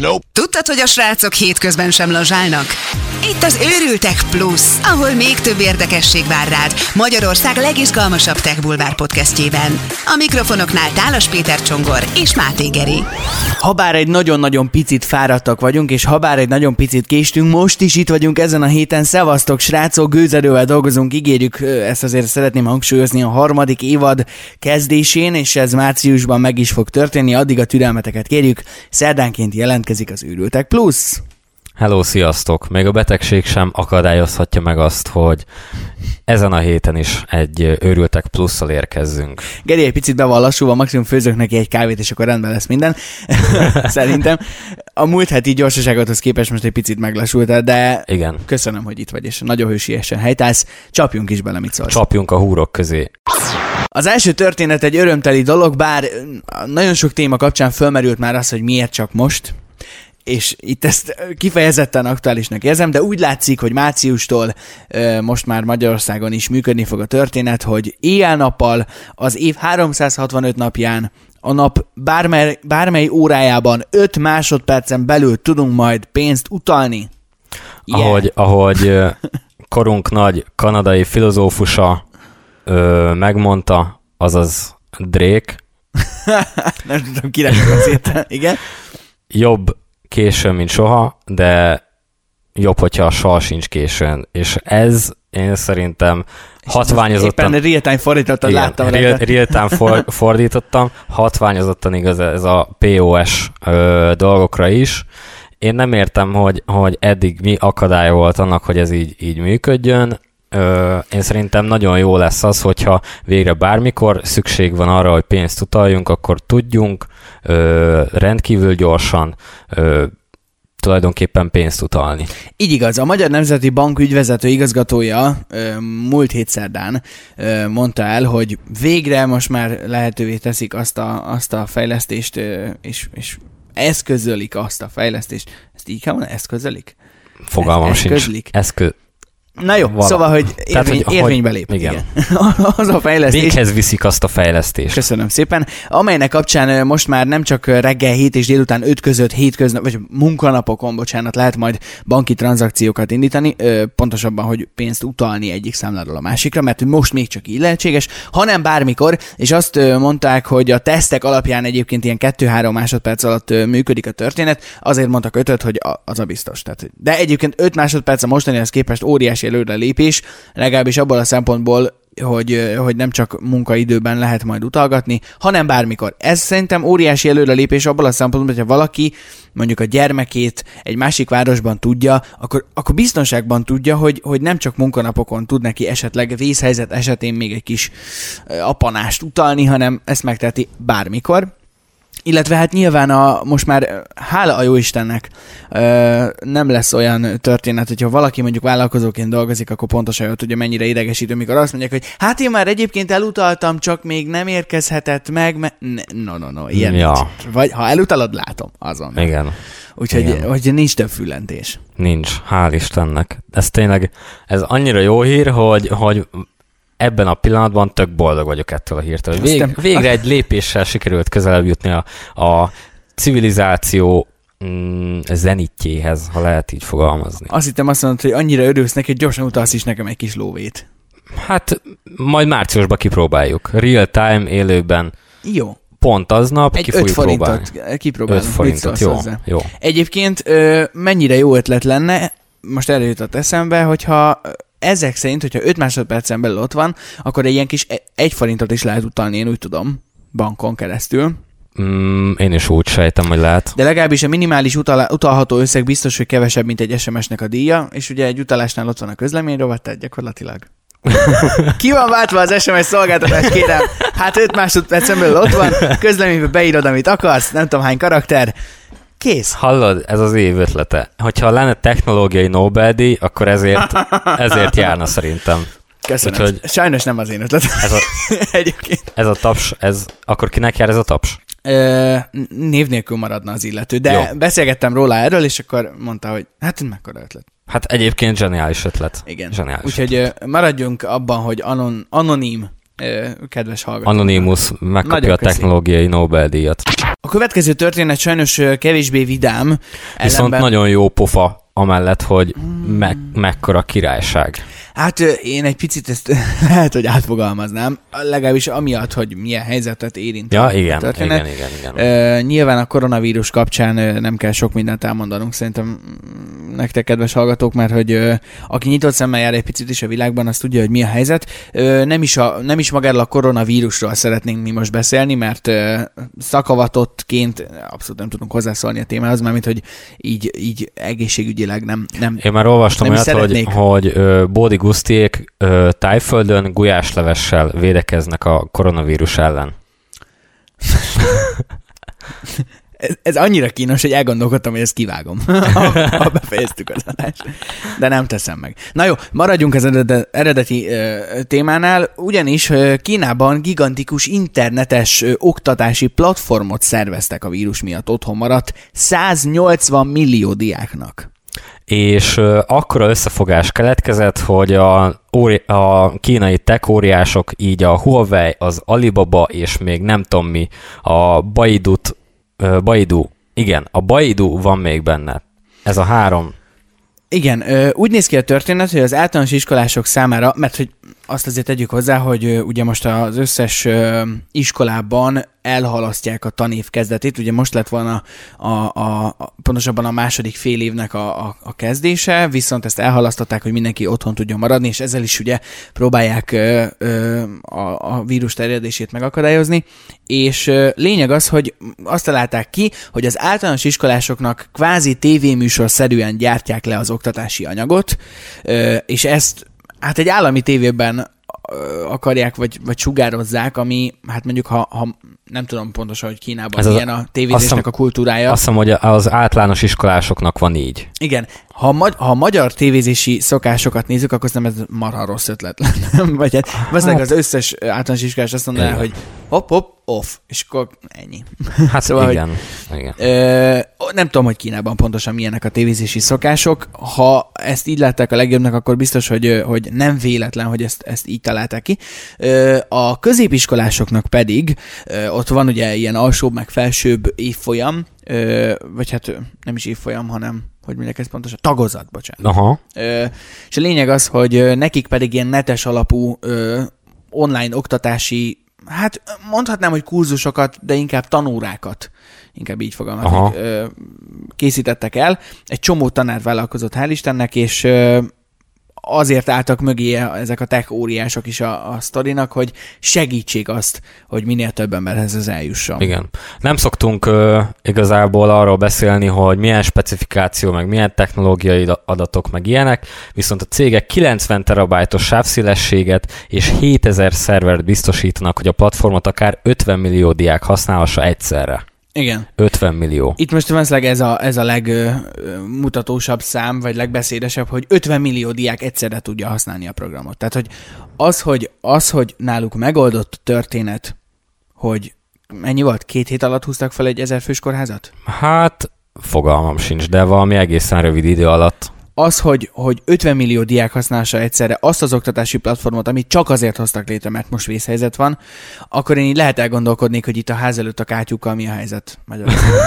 Nope. Tudtad, hogy a srácok hétközben sem lazsálnak? Itt az Őrültek Plus, ahol még több érdekesség vár rád Magyarország legizgalmasabb tech bulvár podcastjében. A mikrofonoknál Tálas Péter Csongor és Máté Geri. Habár egy nagyon-nagyon picit fáradtak vagyunk, és habár egy nagyon picit késtünk, most is itt vagyunk ezen a héten. Szevasztok, srácok, gőzerővel dolgozunk, ígérjük, ezt azért szeretném hangsúlyozni a harmadik évad kezdésén, és ez márciusban meg is fog történni, addig a türelmeteket kérjük. Szerdánként jelentkezik az Őrültek Plus. Hello, sziasztok! Még a betegség sem akadályozhatja meg azt, hogy ezen a héten is egy őrültek plusszal érkezzünk. Geri egy picit be van lassúva, maximum főzök neki egy kávét, és akkor rendben lesz minden. Szerintem. A múlt heti gyorsaságothoz képest most egy picit meglassult, de Igen. köszönöm, hogy itt vagy, és nagyon hősiesen helytálsz. Csapjunk is bele, mit szólsz. Csapjunk a húrok közé. Az első történet egy örömteli dolog, bár nagyon sok téma kapcsán fölmerült már az, hogy miért csak most, és itt ezt kifejezetten aktuálisnak érzem, de úgy látszik, hogy márciustól most már Magyarországon is működni fog a történet, hogy éjjel-nappal az év 365 napján a nap bármely, bármely órájában 5 másodpercen belül tudunk majd pénzt utalni. Yeah. Ahogy, ahogy korunk nagy kanadai filozófusa ö, megmondta, azaz Drake, Nem tudom, beszéltem. Igen? jobb későn, mint soha, de jobb, hogyha a soha sincs későn. És ez én szerintem hatványozottan... Éppen real-time fordítottad, Igen, láttam real, real, real time for, fordítottam, hatványozottan igaz ez a POS ö, dolgokra is. Én nem értem, hogy, hogy eddig mi akadálya volt annak, hogy ez így, így működjön. Ö, én szerintem nagyon jó lesz az, hogyha végre bármikor szükség van arra, hogy pénzt utaljunk, akkor tudjunk ö, rendkívül gyorsan ö, tulajdonképpen pénzt utalni. Így igaz, a Magyar Nemzeti Bank ügyvezető igazgatója múlt hét szerdán mondta el, hogy végre most már lehetővé teszik azt a, azt a fejlesztést, és, és eszközölik azt a fejlesztést. Ezt így kell mondani? Eszközölik? Fogalmam Ez- sincs. eszközlik? Eszkö... Na jó, Vala- szóval, hogy Tehát, érvény, hogy- érvénybe lép. igen. az a fejlesztés. Véghez viszik azt a fejlesztést. Köszönöm szépen. Amelynek kapcsán most már nem csak reggel 7 és délután 5 között hétköznap, vagy munkanapokon, bocsánat, lehet majd banki tranzakciókat indítani, pontosabban, hogy pénzt utalni egyik számláról a másikra, mert most még csak így lehetséges, hanem bármikor, és azt mondták, hogy a tesztek alapján egyébként ilyen 2-3 másodperc alatt működik a történet, azért mondtak ötöt, hogy az a biztos. Tehát, de egyébként 5 másodperc a mostanihez képest óriási előre lépés, legalábbis abból a szempontból, hogy, hogy nem csak munkaidőben lehet majd utalgatni, hanem bármikor. Ez szerintem óriási előrelépés abból a szempontból, hogyha valaki mondjuk a gyermekét egy másik városban tudja, akkor, akkor biztonságban tudja, hogy, hogy nem csak munkanapokon tud neki esetleg vészhelyzet esetén még egy kis apanást utalni, hanem ezt megteheti bármikor. Illetve hát nyilván a, most már hála a jó Istennek nem lesz olyan történet, hogyha valaki mondjuk vállalkozóként dolgozik, akkor pontosan jól tudja, mennyire idegesítő, mikor azt mondják, hogy hát én már egyébként elutaltam, csak még nem érkezhetett meg, mert... No, no, no, ilyen Ja. nincs. Vagy ha elutalod, látom, azon. Igen. Úgyhogy Igen. hogy nincs több füllentés. Nincs, hál' Istennek. Ez tényleg, ez annyira jó hír, hogy, hogy ebben a pillanatban tök boldog vagyok ettől a hírtől. Vég, végre egy lépéssel sikerült közelebb jutni a, a civilizáció mm, zenitjéhez, ha lehet így fogalmazni. Azt hittem azt mondod, hogy annyira örülsz neki, hogy gyorsan utalsz is nekem egy kis lóvét. Hát majd márciusban kipróbáljuk. Real time, élőben, Jó. pont aznap Egy ki 5 fogjuk próbálni. forintot kipróbálunk. 5 Mit forintot, jó, hozzá? jó. Egyébként mennyire jó ötlet lenne, most erre jutott eszembe, hogyha ezek szerint, hogyha 5 másodpercen belül ott van, akkor egy ilyen kis 1 forintot is lehet utalni, én úgy tudom, bankon keresztül. Mm, én is úgy sejtem, hogy lehet. De legalábbis a minimális utal- utalható összeg biztos, hogy kevesebb, mint egy SMS-nek a díja, és ugye egy utalásnál ott van a közleményrovat, tehát gyakorlatilag. Ki van váltva az SMS szolgáltatás, kérem? Hát 5 másodpercen belül ott van, közleménybe beírod, amit akarsz, nem tudom hány karakter, kész. Hallod, ez az év ötlete. Hogyha lenne technológiai Nobel-díj, akkor ezért, ezért járna szerintem. Köszönöm. Úgyhogy- Sajnos nem az én ötletem. Ez a, Egyébként. ez a taps, ez, akkor kinek jár ez a taps? Ö, név nélkül maradna az illető, de Jó. Beszélgettem róla erről, és akkor mondta, hogy hát mekkora ötlet. Hát egyébként zseniális ötlet. Igen. Zseniális Úgyhogy ö, maradjunk abban, hogy anon, anonim, kedves hallgató. Anonymous megkapja Nagyon a technológiai Nobel-díjat. A következő történet sajnos kevésbé vidám. Viszont ellenben- nagyon jó pofa amellett, hogy me- mekkora királyság. Hát én egy picit ezt lehet, hogy átfogalmaznám, legalábbis amiatt, hogy milyen helyzetet érint Ja, igen, történet. igen, igen, igen. Ö, nyilván a koronavírus kapcsán nem kell sok mindent elmondanunk szerintem mm, nektek, kedves hallgatók, mert hogy aki nyitott szemmel jár egy picit is a világban, az tudja, hogy mi a helyzet. Nem, is a, nem is magáról a koronavírusról szeretnénk mi most beszélni, mert szakavatottként abszolút nem tudunk hozzászólni a témához, mármint, hogy így, így egészségügyileg nem, nem Én már olvastam olyat, hogy, hogy Bódi Gusztiék tájföldön gulyáslevessel védekeznek a koronavírus ellen. Ez, ez annyira kínos, hogy elgondolkodtam, hogy ezt kivágom, ha, befejeztük az adást. De nem teszem meg. Na jó, maradjunk az eredeti, témánál, ugyanis Kínában gigantikus internetes oktatási platformot szerveztek a vírus miatt otthon maradt 180 millió diáknak. És akkora összefogás keletkezett, hogy a, a kínai tech óriások, így a Huawei, az Alibaba és még nem tudom mi, a Baidut, Baidu, igen, a Baidu van még benne. Ez a három. Igen, úgy néz ki a történet, hogy az általános iskolások számára, mert hogy azt azért tegyük hozzá, hogy ugye most az összes iskolában elhalasztják a tanév kezdetét, ugye most lett volna a, a, a, pontosabban a második fél évnek a, a, a kezdése, viszont ezt elhalasztották, hogy mindenki otthon tudjon maradni, és ezzel is ugye próbálják ö, ö, a, a vírus terjedését megakadályozni, és ö, lényeg az, hogy azt találták ki, hogy az általános iskolásoknak kvázi tévéműsor szerűen gyártják le az oktatási anyagot, ö, és ezt hát egy állami tévében akarják, vagy, vagy sugározzák, ami, hát mondjuk, ha, ha nem tudom pontosan, hogy Kínában Ez az- milyen a tévézésnek a kultúrája. Azt hiszem, hogy az általános iskolásoknak van így. Igen, ha, magy- ha a magyar tévézési szokásokat nézzük, akkor nem ez marha rossz ötlet lenne. Vagy hát, valószínűleg az összes általános iskolás azt mondaná, Igen. hogy hopp, hopp, off, és akkor ennyi. Hát Szóval, hogy- igen, igen. Ö, nem tudom, hogy Kínában pontosan milyenek a tévézési szokások. Ha ezt így látták a legjobbnak, akkor biztos, hogy, hogy nem véletlen, hogy ezt, ezt így találták ki. Ö, A középiskolásoknak pedig ö, ott van ugye ilyen alsóbb, meg felsőbb évfolyam, ö, vagy hát nem is évfolyam, hanem hogy mondják ezt pontosan? Tagozat, bocsánat. Aha, Ö, és a lényeg az, hogy nekik pedig ilyen netes alapú ö, online oktatási, hát mondhatnám, hogy kurzusokat, de inkább tanórákat, inkább így fogalmazok, készítettek el. Egy csomó tanár vállalkozott, hál' Istennek, és ö, azért álltak mögé ezek a tech óriások is a, a sztorinak, hogy segítsék azt, hogy minél több emberhez ez eljusson. igen. Nem szoktunk uh, igazából arról beszélni, hogy milyen specifikáció, meg milyen technológiai da- adatok, meg ilyenek, viszont a cégek 90 terabájtos sávszélességet és 7000 szervert biztosítanak, hogy a platformot akár 50 millió diák használhassa egyszerre. Igen. 50 millió. Itt most valószínűleg ez a, ez a legmutatósabb szám, vagy legbeszédesebb, hogy 50 millió diák egyszerre tudja használni a programot. Tehát, hogy az, hogy, az, hogy náluk megoldott történet, hogy mennyi volt? Két hét alatt húztak fel egy ezer fős kórházat? Hát fogalmam sincs, de valami egészen rövid idő alatt. Az, hogy, hogy 50 millió diák használsa egyszerre azt az oktatási platformot, amit csak azért hoztak létre, mert most vészhelyzet van, akkor én így lehet elgondolkodni, hogy itt a ház előtt a kátyukkal mi a helyzet Magyarországon.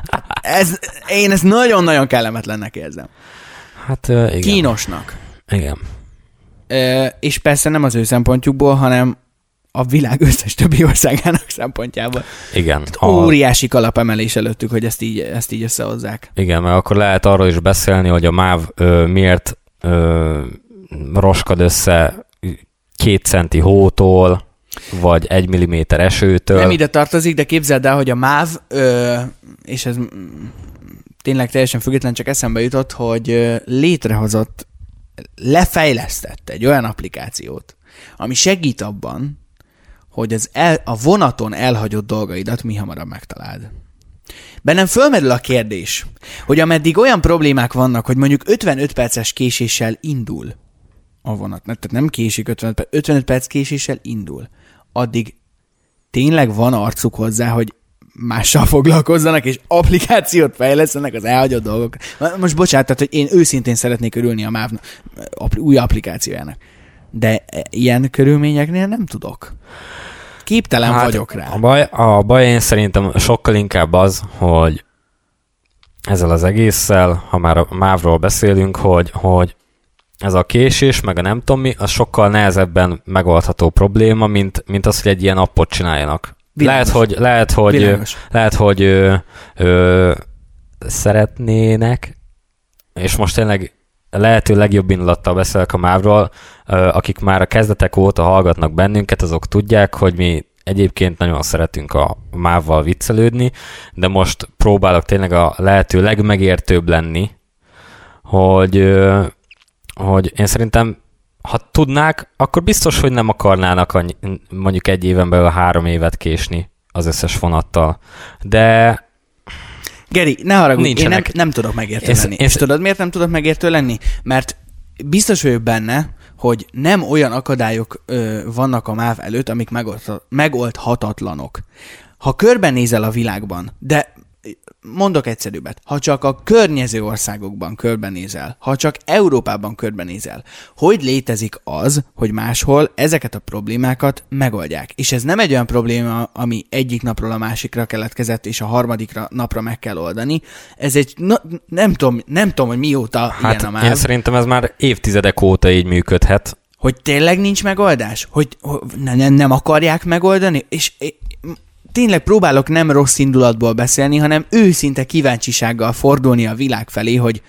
ez, én ezt nagyon-nagyon kellemetlennek érzem. Hát igen. Kínosnak. Igen. Ö, és persze nem az ő szempontjukból, hanem a világ összes többi országának szempontjából. Igen. A... Óriási kalapemelés előttük, hogy ezt így, ezt így összehozzák. Igen, mert akkor lehet arról is beszélni, hogy a MÁV ö, miért ö, roskad össze két centi hótól, vagy egy milliméter esőtől. Nem ide tartozik, de képzeld el, hogy a MÁV, ö, és ez tényleg teljesen független, csak eszembe jutott, hogy létrehozott, lefejlesztett egy olyan applikációt, ami segít abban, hogy az el, a vonaton elhagyott dolgaidat mi hamarabb megtaláld. Bennem fölmerül a kérdés, hogy ameddig olyan problémák vannak, hogy mondjuk 55 perces késéssel indul a vonat, tehát nem késik 55 perc, 55 perc késéssel indul, addig tényleg van arcuk hozzá, hogy mással foglalkozzanak, és applikációt fejlesztenek az elhagyott dolgok. Most bocsánat, tehát, hogy én őszintén szeretnék örülni a MÁV új applikációjának. De ilyen körülményeknél nem tudok. képtelen hát, vagyok rá. A baj, a baj én szerintem sokkal inkább az, hogy ezzel az egésszel, ha már a mávról beszélünk, hogy, hogy ez a késés, meg a nem tudom mi, az sokkal nehezebben megoldható probléma, mint, mint az, hogy egy ilyen appot csináljanak. Világos. Lehet, hogy, lehet, hogy, lehet, hogy ö, ö, szeretnének, és most tényleg lehető legjobb indulattal beszélek a mávról, akik már a kezdetek óta hallgatnak bennünket, azok tudják, hogy mi egyébként nagyon szeretünk a mávval viccelődni, de most próbálok tényleg a lehető legmegértőbb lenni, hogy, hogy én szerintem ha tudnák, akkor biztos, hogy nem akarnának annyi, mondjuk egy éven belül három évet késni az összes vonattal. De Geri, ne haragudj, én nem, nem tudok megértő lenni. Én, És tudod, miért nem tudok megértő lenni? Mert biztos vagyok benne, hogy nem olyan akadályok ö, vannak a MÁV előtt, amik megold, megoldhatatlanok. Ha körbenézel a világban, de mondok egyszerűbbet, ha csak a környező országokban körbenézel, ha csak Európában körbenézel, hogy létezik az, hogy máshol ezeket a problémákat megoldják. És ez nem egy olyan probléma, ami egyik napról a másikra keletkezett, és a harmadikra napra meg kell oldani. Ez egy, no, nem, tudom, nem tudom, hogy mióta hát ilyen a már. Én szerintem ez már évtizedek óta így működhet. Hogy tényleg nincs megoldás? Hogy, hogy nem, nem akarják megoldani? És tényleg próbálok nem rossz indulatból beszélni, hanem őszinte kíváncsisággal fordulni a világ felé, hogy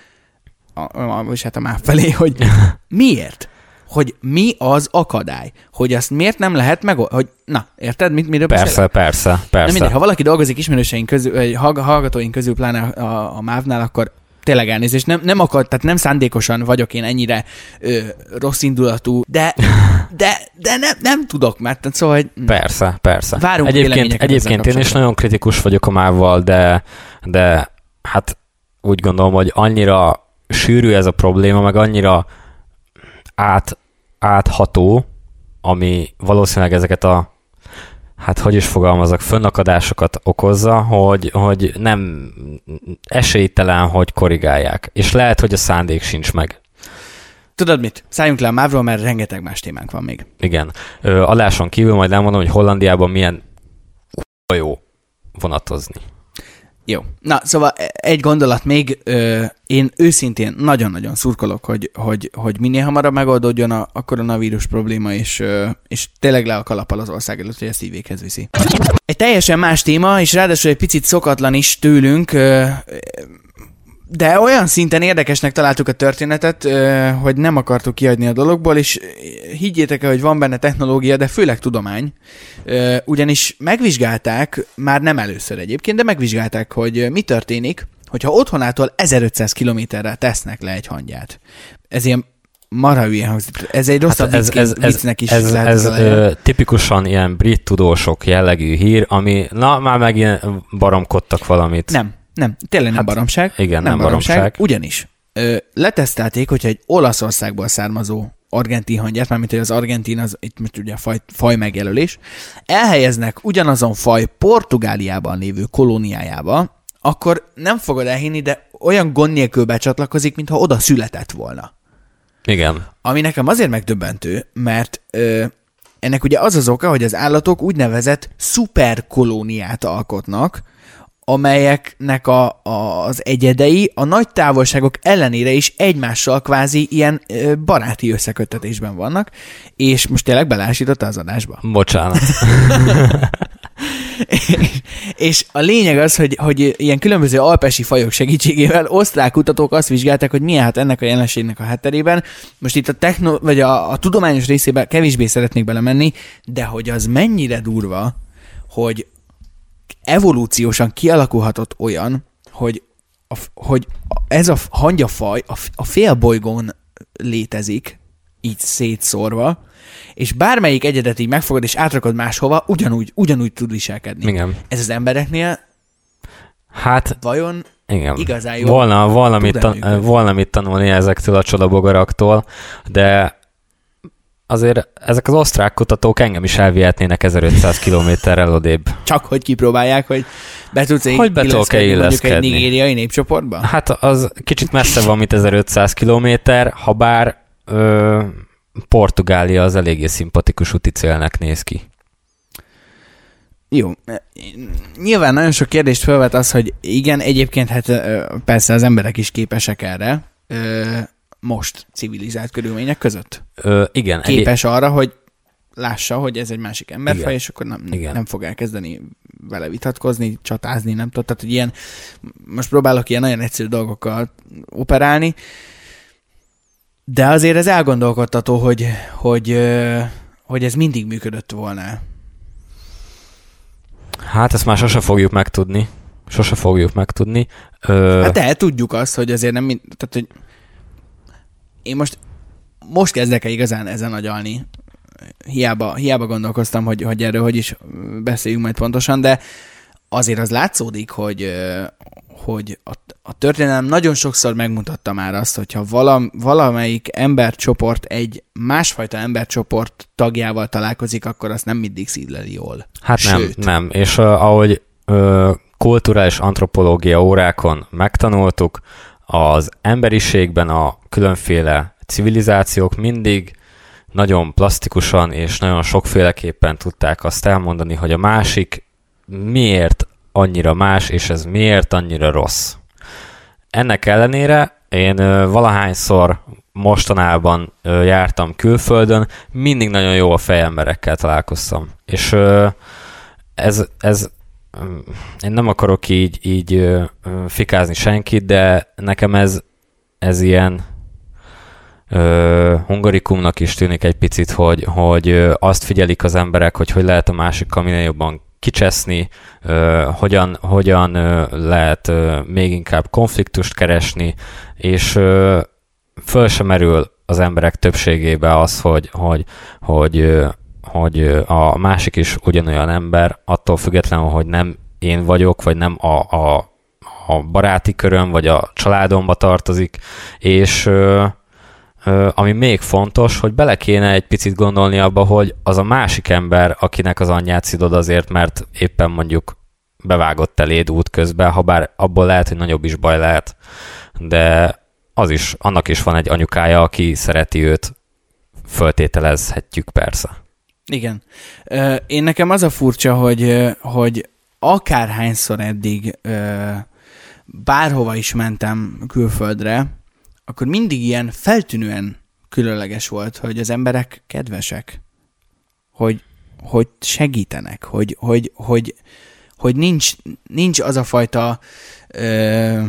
a, a, hát a már felé, hogy miért? Hogy mi az akadály? Hogy azt miért nem lehet meg... Hogy, na, érted, mit, miről Persze, beszélek? persze, persze. Na mindegy, ha valaki dolgozik ismerőseink közül, vagy hallgatóink közül, pláne a, a MÁV-nál, akkor tényleg elnézést, nem, nem akar, tehát nem szándékosan vagyok én ennyire ö, rossz indulatú, de, de, de nem, nem tudok, mert szóval, hogy Persze, persze. Várunk egyébként egyébként én is nagyon kritikus vagyok a mávval, de, de hát úgy gondolom, hogy annyira sűrű ez a probléma, meg annyira át, átható, ami valószínűleg ezeket a hát hogy is fogalmazok, fönnakadásokat okozza, hogy, hogy nem esélytelen, hogy korrigálják. És lehet, hogy a szándék sincs meg. Tudod mit? Szálljunk le a mávról, mert rengeteg más témánk van még. Igen. Ö, adáson kívül majd elmondom, hogy Hollandiában milyen jó vonatozni. Jó. Na, szóval egy gondolat még. Ö, én őszintén nagyon-nagyon szurkolok, hogy, hogy, hogy minél hamarabb megoldódjon a, a koronavírus probléma, és, ö, és tényleg le a kalappal az ország előtt, hogy ezt így véghez viszi. Egy teljesen más téma, és ráadásul egy picit szokatlan is tőlünk. Ö, de olyan szinten érdekesnek találtuk a történetet, hogy nem akartuk kiadni a dologból, és higgyétek el, hogy van benne technológia, de főleg tudomány. Ugyanis megvizsgálták, már nem először egyébként, de megvizsgálták, hogy mi történik, hogyha otthonától 1500 kilométerre tesznek le egy hangyát. Ez ilyen marha hülye hangzik. Ez egy rosszabb hát ez, ez, ez, viccnek is Ez, ez, ez ö, tipikusan ilyen brit tudósok jellegű hír, ami, na, már megint baromkodtak valamit. Nem, nem, tényleg nem hát, baromság. Igen, nem, nem baromság. baromság. Ugyanis ö, letesztelték, hogyha egy Olaszországból származó argentin hangyát, mármint hogy az argentin az itt most ugye a faj, faj megjelölés, elhelyeznek ugyanazon faj Portugáliában lévő kolóniájába, akkor nem fogod elhinni, de olyan gond nélkül becsatlakozik, mintha oda született volna. Igen. Ami nekem azért megdöbbentő, mert ö, ennek ugye az az oka, hogy az állatok úgynevezett szuperkolóniát alkotnak, amelyeknek a, a, az egyedei a nagy távolságok ellenére is egymással kvázi ilyen ö, baráti összekötetésben vannak, és most tényleg belásította az adásba. Bocsánat. és, és a lényeg az, hogy, hogy ilyen különböző alpesi fajok segítségével osztrák kutatók azt vizsgálták, hogy milyen hát ennek a jelenségnek a hátterében. Most itt a techno, vagy a, a tudományos részébe kevésbé szeretnék belemenni, de hogy az mennyire durva, hogy evolúciósan kialakulhatott olyan, hogy, a, hogy ez a hangyafaj a, a félbolygón létezik, így szétszórva, és bármelyik egyedet így megfogod és átrakod máshova, ugyanúgy, ugyanúgy tud viselkedni. Igen. Ez az embereknél hát, vajon igen. igazán jó volna, volna, mit tan- volna mit tanulni ezektől a csodabogaraktól, de azért ezek az osztrák kutatók engem is elvihetnének 1500 kilométerrel odébb. Csak hogy kipróbálják, hogy be tudsz hogy be illeszkedni, illeszkedni. egy nigériai népcsoportba? Hát az kicsit messze van, mint 1500 kilométer, ha bár ö, Portugália az eléggé szimpatikus úti célnek néz ki. Jó. Nyilván nagyon sok kérdést felvet az, hogy igen, egyébként hát persze az emberek is képesek erre, most civilizált körülmények között. Ö, igen. Képes egy... arra, hogy lássa, hogy ez egy másik emberfaj, és akkor nem, Igen. nem fog elkezdeni vele vitatkozni, csatázni, nem tudom. Tehát, hogy ilyen, most próbálok ilyen nagyon egyszerű dolgokkal operálni, de azért ez elgondolkodtató, hogy, hogy, hogy ez mindig működött volna. Hát ezt már sose fogjuk megtudni. Sose fogjuk megtudni. Ö... Hát de tudjuk azt, hogy azért nem mind, tehát, hogy én most most kezdek el igazán ezen agyalni. Hiába, hiába gondolkoztam, hogy, hogy erről hogy is beszéljünk majd pontosan, de azért az látszódik, hogy, hogy a, a történelem nagyon sokszor megmutatta már azt, hogyha valam, valamelyik embercsoport egy másfajta embercsoport tagjával találkozik, akkor azt nem mindig szídleli jól. Hát Sőt. nem, nem. És uh, ahogy uh, kulturális antropológia órákon megtanultuk, az emberiségben a különféle civilizációk mindig nagyon plastikusan és nagyon sokféleképpen tudták azt elmondani, hogy a másik miért annyira más, és ez miért annyira rossz. Ennek ellenére én valahányszor mostanában jártam külföldön, mindig nagyon jó a fejemberekkel találkoztam. És ez, ez én nem akarok így, így fikázni senkit, de nekem ez, ez ilyen hungarikumnak is tűnik egy picit, hogy, hogy azt figyelik az emberek, hogy hogy lehet a másikkal minél jobban kicseszni, hogyan, hogyan lehet még inkább konfliktust keresni, és föl sem merül az emberek többségébe az, hogy, hogy, hogy, hogy a másik is ugyanolyan ember, attól függetlenül, hogy nem én vagyok, vagy nem a, a, a baráti köröm, vagy a családomba tartozik, és ami még fontos, hogy bele kéne egy picit gondolni abba, hogy az a másik ember, akinek az anyját szidod azért, mert éppen mondjuk bevágott eléd út közben, ha bár abból lehet, hogy nagyobb is baj lehet, de az is, annak is van egy anyukája, aki szereti őt, föltételezhetjük persze. Igen. Én nekem az a furcsa, hogy, hogy akárhányszor eddig bárhova is mentem külföldre, akkor mindig ilyen feltűnően különleges volt, hogy az emberek kedvesek, hogy, hogy segítenek, hogy, hogy, hogy, hogy nincs, nincs az a fajta ö,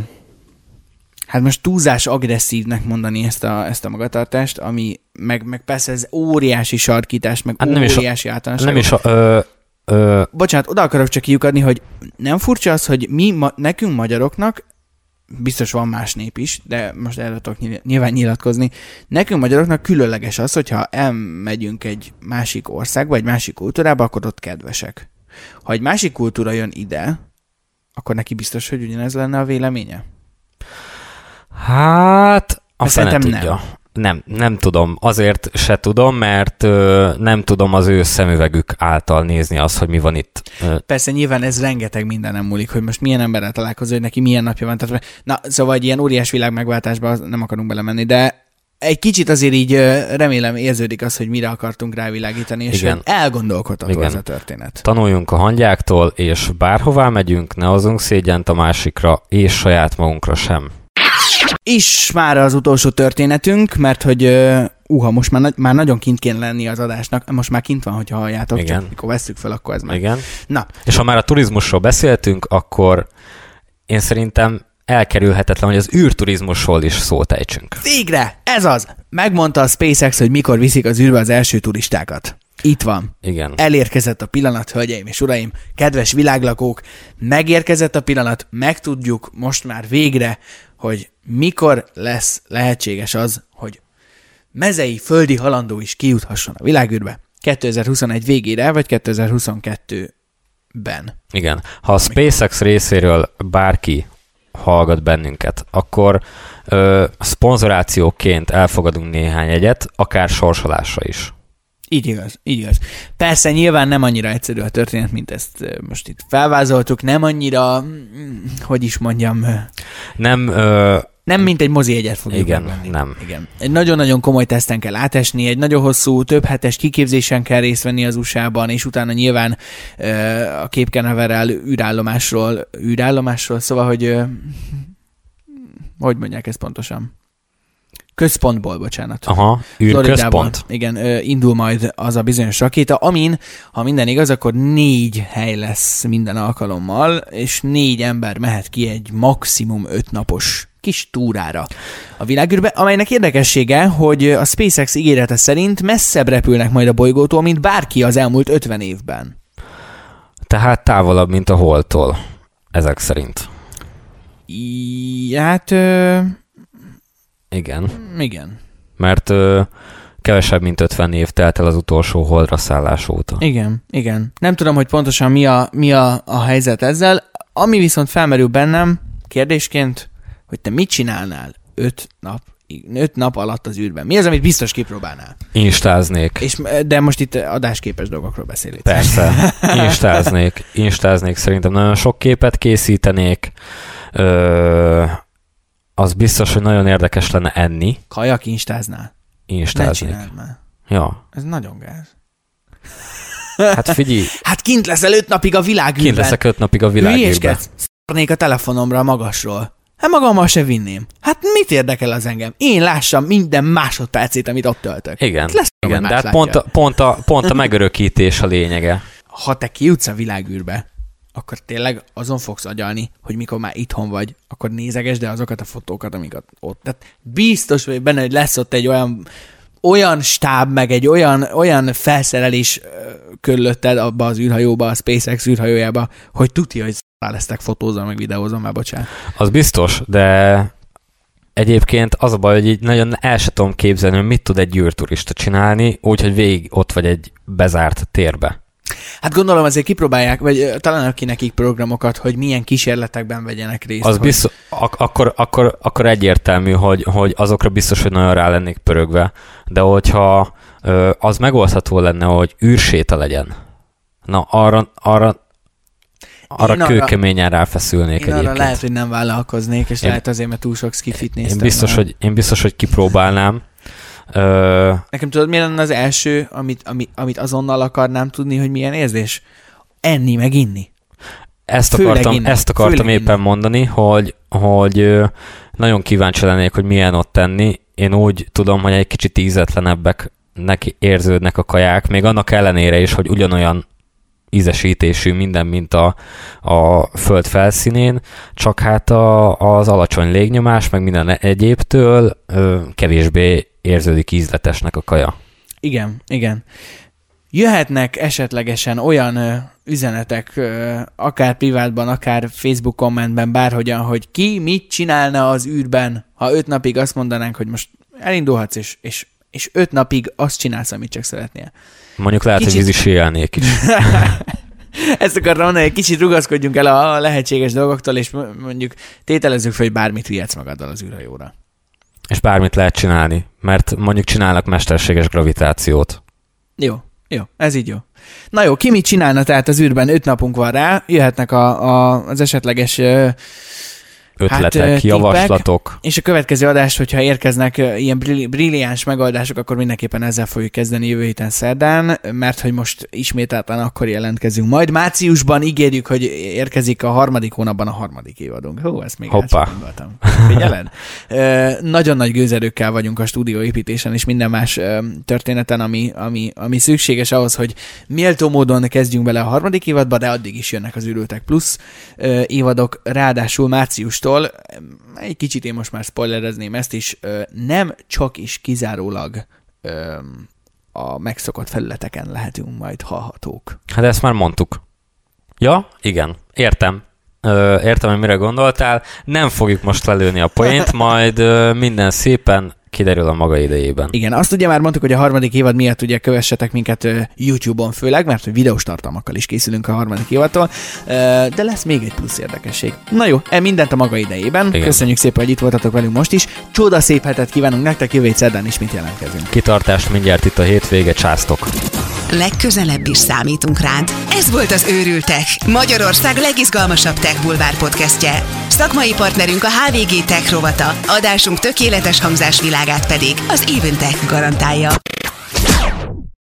hát most túlzás agresszívnek mondani ezt a, ezt a magatartást, ami meg, meg persze ez óriási sarkítás, meg hát óriási általános. Nem is a, ö, ö... Bocsánat, oda akarok csak kiukadni, hogy nem furcsa az, hogy mi, ma, nekünk magyaroknak biztos van más nép is, de most erről tudok nyilván nyilatkozni. Nekünk magyaroknak különleges az, hogyha elmegyünk egy másik országba, egy másik kultúrába, akkor ott kedvesek. Ha egy másik kultúra jön ide, akkor neki biztos, hogy ugyanez lenne a véleménye? Hát, azt szerintem tudja. nem. Nem, nem tudom. Azért se tudom, mert ö, nem tudom az ő szemüvegük által nézni azt, hogy mi van itt. Persze nyilván ez rengeteg mindenem múlik, hogy most milyen emberrel találkozó, hogy neki milyen napja van. Tehát, na, szóval egy ilyen óriás világ megváltásba nem akarunk belemenni, de egy kicsit azért így remélem érződik az, hogy mire akartunk rávilágítani, és Igen. elgondolkodható Igen. ez a történet. Tanuljunk a hangyáktól, és bárhová megyünk, ne hozunk szégyent a másikra, és saját magunkra sem. És már az utolsó történetünk, mert hogy uha, most már, már nagyon kint kéne lenni az adásnak, most már kint van, hogyha halljátok, Igen. csak mikor veszük fel, akkor ez már. Igen. Na. És ha már a turizmusról beszéltünk, akkor én szerintem elkerülhetetlen, hogy az űrturizmusról is szót ejtsünk. Végre! Ez az! Megmondta a SpaceX, hogy mikor viszik az űrbe az első turistákat. Itt van. Igen. Elérkezett a pillanat, hölgyeim és uraim, kedves világlakók, megérkezett a pillanat, megtudjuk most már végre, hogy mikor lesz lehetséges az, hogy mezei földi halandó is kijuthasson a világűrbe 2021 végére, vagy 2022-ben. Igen. Ha a SpaceX részéről bárki hallgat bennünket, akkor ö, szponzorációként elfogadunk néhány egyet, akár sorsolásra is. Így igaz, így igaz. Persze nyilván nem annyira egyszerű a történet, mint ezt most itt felvázoltuk, nem annyira, mm, hogy is mondjam... Nem ö, Nem mint egy mozi egyet fogjuk Igen, megvenni. nem. Igen. Egy nagyon-nagyon komoly teszten kell átesni, egy nagyon hosszú, több hetes kiképzésen kell részt venni az USA-ban, és utána nyilván ö, a Képkeneverrel űrállomásról, űrállomásról, szóval, hogy ö, hogy mondják ezt pontosan? Központból, bocsánat. Aha, űrközpont. Igen, indul majd az a bizonyos rakéta, amin, ha minden igaz, akkor négy hely lesz minden alkalommal, és négy ember mehet ki egy maximum öt napos kis túrára a világűrbe, amelynek érdekessége, hogy a SpaceX ígérete szerint messzebb repülnek majd a bolygótól, mint bárki az elmúlt 50 évben. Tehát távolabb, mint a holtól. Ezek szerint. I, hát, ö, Igen. igen. Mert ö, kevesebb, mint 50 év telt el az utolsó holdra szállás óta. Igen, igen. Nem tudom, hogy pontosan mi a, mi a, a helyzet ezzel. Ami viszont felmerül bennem kérdésként, hogy te mit csinálnál öt nap, öt nap alatt az űrben? Mi az, amit biztos kipróbálnál? Instáznék. És, de most itt adásképes dolgokról beszélünk. Persze, instáznék, instáznék, szerintem nagyon sok képet készítenék, Ö, az biztos, hogy nagyon érdekes lenne enni, Kajak instáznál? Ne instáznék. csináld már. Ja, Ez nagyon gáz. hát figyelj, Hát kint leszel öt napig a világűrben. kint leszek öt napig a világűrbe. Hülyéskedsz. A telefonomra magasról. Hát magammal se vinném. Hát mit érdekel az engem? Én lássam minden másodpercét, amit ott töltök. Igen, Lesz, igen de hát pont a, pont, a, pont a megörökítés a lényege. ha te kijutsz a világűrbe, akkor tényleg azon fogsz agyalni, hogy mikor már itthon vagy, akkor nézegesd de azokat a fotókat, amiket ott. Tehát biztos vagy benne, hogy lesz ott egy olyan olyan stáb, meg egy olyan, olyan felszerelés körülötted abba az űrhajóba, a SpaceX űrhajójába, hogy tudja, hogy lesztek fotózom, meg videózom, már bocsánat. Az biztos, de egyébként az a baj, hogy így nagyon el se tudom képzelni, hogy mit tud egy gyűrturista csinálni, úgyhogy végig ott vagy egy bezárt térbe. Hát gondolom azért kipróbálják, vagy ö, találnak ki nekik programokat, hogy milyen kísérletekben vegyenek részt. Az hogy... biztos, ak- akkor, akkor, akkor egyértelmű, hogy, hogy azokra biztos, hogy nagyon rá lennék pörögve, de hogyha ö, az megoldható lenne, hogy űrséta legyen, na arra, arra, arra Én arra- kőkeményen ráfeszülnék Én arra egyébként. lehet, hogy nem vállalkoznék, és Én- lehet azért, mert túl sok skifit néztem. én, biztos, már. hogy, én biztos, hogy kipróbálnám. Ö, Nekem tudod, mi lenne az első, amit, amit, amit azonnal akarnám tudni, hogy milyen érzés? Enni, meg inni. Ezt Főleg akartam, innen. ezt akartam Főleg éppen innen. mondani, hogy, hogy nagyon kíváncsi lennék, hogy milyen ott tenni. Én úgy tudom, hogy egy kicsit ízetlenebbek neki érződnek a kaják, még annak ellenére is, hogy ugyanolyan ízesítésű minden, mint a, a föld felszínén, csak hát a, az alacsony légnyomás, meg minden egyébtől ö, kevésbé érződik ízletesnek a kaja. Igen, igen. Jöhetnek esetlegesen olyan ö, üzenetek, ö, akár privátban, akár Facebook kommentben, bárhogyan, hogy ki mit csinálna az űrben, ha öt napig azt mondanánk, hogy most elindulhatsz, és, és, és öt napig azt csinálsz, amit csak szeretnél. Mondjuk lehet, Kicsit- hogy vízi síelnék is. Ezt akartam mondani, hogy kicsit rugaszkodjunk el a lehetséges dolgoktól, és mondjuk tételezzük fel, hogy bármit vihetsz magaddal az űrhajóra. És bármit lehet csinálni, mert mondjuk csinálnak mesterséges gravitációt. Jó, jó, ez így jó. Na jó, ki mit csinálna tehát az űrben? Öt napunk van rá, jöhetnek a, a, az esetleges ö, Ötletek, Hát, javaslatok. És a következő adást, hogyha érkeznek ilyen brilli- brilliáns megoldások, akkor mindenképpen ezzel fogjuk kezdeni jövő héten szerdán, mert hogy most ismételten akkor jelentkezünk. Majd márciusban ígérjük, hogy érkezik a harmadik hónapban a harmadik évadunk. Hú, ezt még Hoppá. gondoltam. Figyeled? Nagyon nagy gőzerőkkel vagyunk a stúdióépítésen és minden más történeten, ami, ami, ami szükséges ahhoz, hogy méltó módon kezdjünk bele a harmadik évadba, de addig is jönnek az űrültek plusz évadok, ráadásul márciustól, egy kicsit én most már spoilerezném ezt is, nem csak is kizárólag a megszokott felületeken lehetünk majd hallhatók. Hát ezt már mondtuk. Ja, igen, értem. Értem, hogy mire gondoltál. Nem fogjuk most lelőni a poént, majd minden szépen kiderül a maga idejében. Igen, azt ugye már mondtuk, hogy a harmadik évad miatt ugye kövessetek minket YouTube-on főleg, mert videós tartalmakkal is készülünk a harmadik évadtól, de lesz még egy plusz érdekesség. Na jó, e mindent a maga idejében. Igen. Köszönjük szépen, hogy itt voltatok velünk most is. Csoda szép hetet kívánunk nektek, jövő szerdán ismét jelentkezünk. Kitartást mindjárt itt a hétvége, császtok! legközelebb is számítunk rád. Ez volt az Őrültek, Magyarország legizgalmasabb tech bulvár podcastje. Szakmai partnerünk a HVG Tech rovata, adásunk tökéletes biztonságát pedig az évente garantálja.